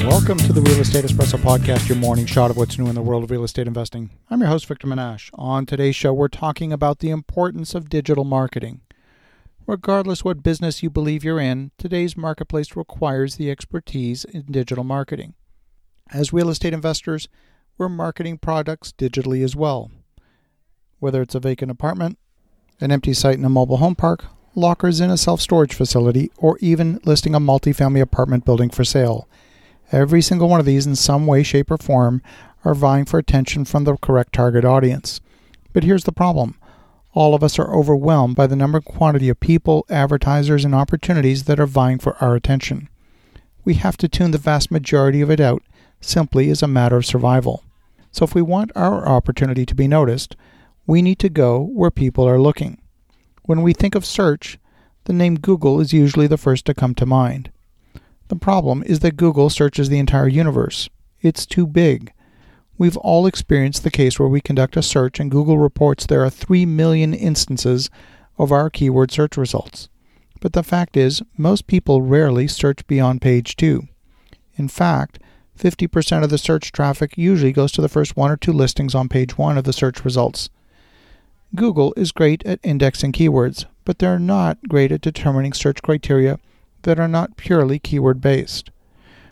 Welcome to the Real Estate Espresso Podcast, your morning shot of what's new in the world of real estate investing. I'm your host, Victor Menasce. On today's show, we're talking about the importance of digital marketing. Regardless what business you believe you're in, today's marketplace requires the expertise in digital marketing. As real estate investors, we're marketing products digitally as well. Whether it's a vacant apartment, an empty site in a mobile home park, lockers in a self storage facility, or even listing a multifamily apartment building for sale. Every single one of these, in some way, shape, or form, are vying for attention from the correct target audience. But here's the problem all of us are overwhelmed by the number and quantity of people, advertisers, and opportunities that are vying for our attention. We have to tune the vast majority of it out simply as a matter of survival. So, if we want our opportunity to be noticed, we need to go where people are looking. When we think of search, the name Google is usually the first to come to mind. The problem is that Google searches the entire universe. It's too big. We've all experienced the case where we conduct a search and Google reports there are 3 million instances of our keyword search results. But the fact is, most people rarely search beyond page 2. In fact, 50% of the search traffic usually goes to the first one or two listings on page 1 of the search results. Google is great at indexing keywords, but they're not great at determining search criteria that are not purely keyword based.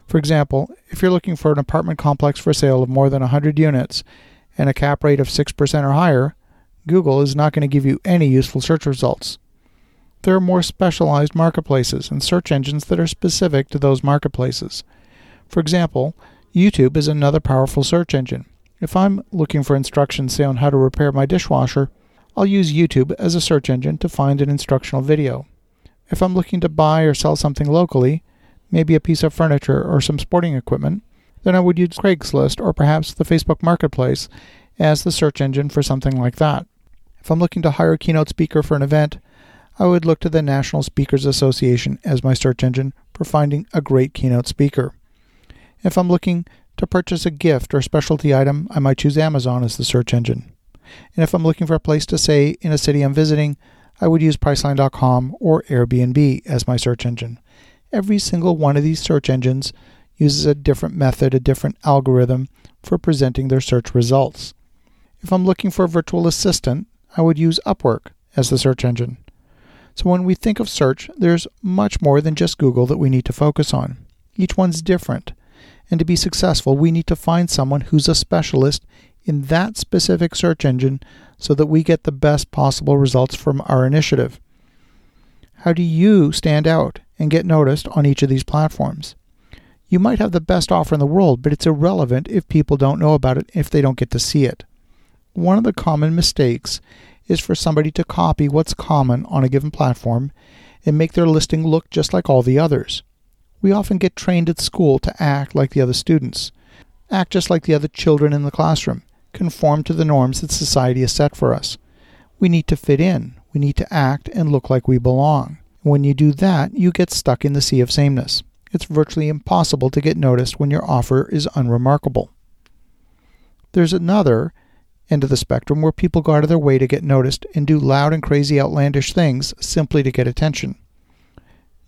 For example, if you're looking for an apartment complex for sale of more than 100 units and a cap rate of 6% or higher, Google is not going to give you any useful search results. There are more specialized marketplaces and search engines that are specific to those marketplaces. For example, YouTube is another powerful search engine. If I'm looking for instructions, say, on how to repair my dishwasher, I'll use YouTube as a search engine to find an instructional video. If I'm looking to buy or sell something locally, maybe a piece of furniture or some sporting equipment, then I would use Craigslist or perhaps the Facebook Marketplace as the search engine for something like that. If I'm looking to hire a keynote speaker for an event, I would look to the National Speakers Association as my search engine for finding a great keynote speaker. If I'm looking to purchase a gift or specialty item, I might choose Amazon as the search engine. And if I'm looking for a place to stay in a city I'm visiting, I would use Priceline.com or Airbnb as my search engine. Every single one of these search engines uses a different method, a different algorithm for presenting their search results. If I'm looking for a virtual assistant, I would use Upwork as the search engine. So when we think of search, there's much more than just Google that we need to focus on. Each one's different. And to be successful, we need to find someone who's a specialist in that specific search engine so that we get the best possible results from our initiative. How do you stand out and get noticed on each of these platforms? You might have the best offer in the world, but it's irrelevant if people don't know about it if they don't get to see it. One of the common mistakes is for somebody to copy what's common on a given platform and make their listing look just like all the others. We often get trained at school to act like the other students, act just like the other children in the classroom, conform to the norms that society has set for us. We need to fit in. We need to act and look like we belong. When you do that, you get stuck in the sea of sameness. It's virtually impossible to get noticed when your offer is unremarkable. There's another end of the spectrum where people go out of their way to get noticed and do loud and crazy outlandish things simply to get attention.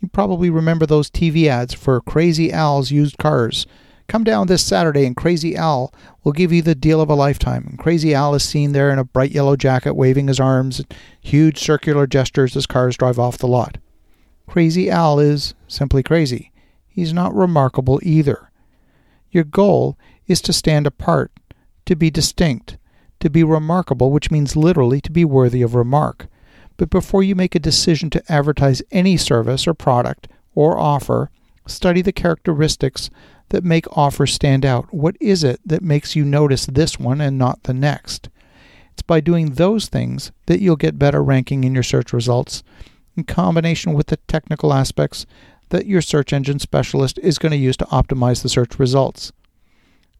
You probably remember those TV ads for Crazy Al's used cars Come down this Saturday and Crazy Al will give you the deal of a lifetime. And Crazy Al is seen there in a bright yellow jacket waving his arms, huge circular gestures as cars drive off the lot. Crazy Al is simply crazy. He's not remarkable either. Your goal is to stand apart, to be distinct, to be remarkable, which means literally to be worthy of remark. But before you make a decision to advertise any service or product or offer, study the characteristics that make offers stand out? What is it that makes you notice this one and not the next? It's by doing those things that you'll get better ranking in your search results in combination with the technical aspects that your search engine specialist is going to use to optimize the search results.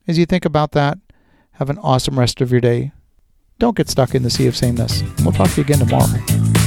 As you think about that, have an awesome rest of your day. Don't get stuck in the sea of sameness. We'll talk to you again tomorrow.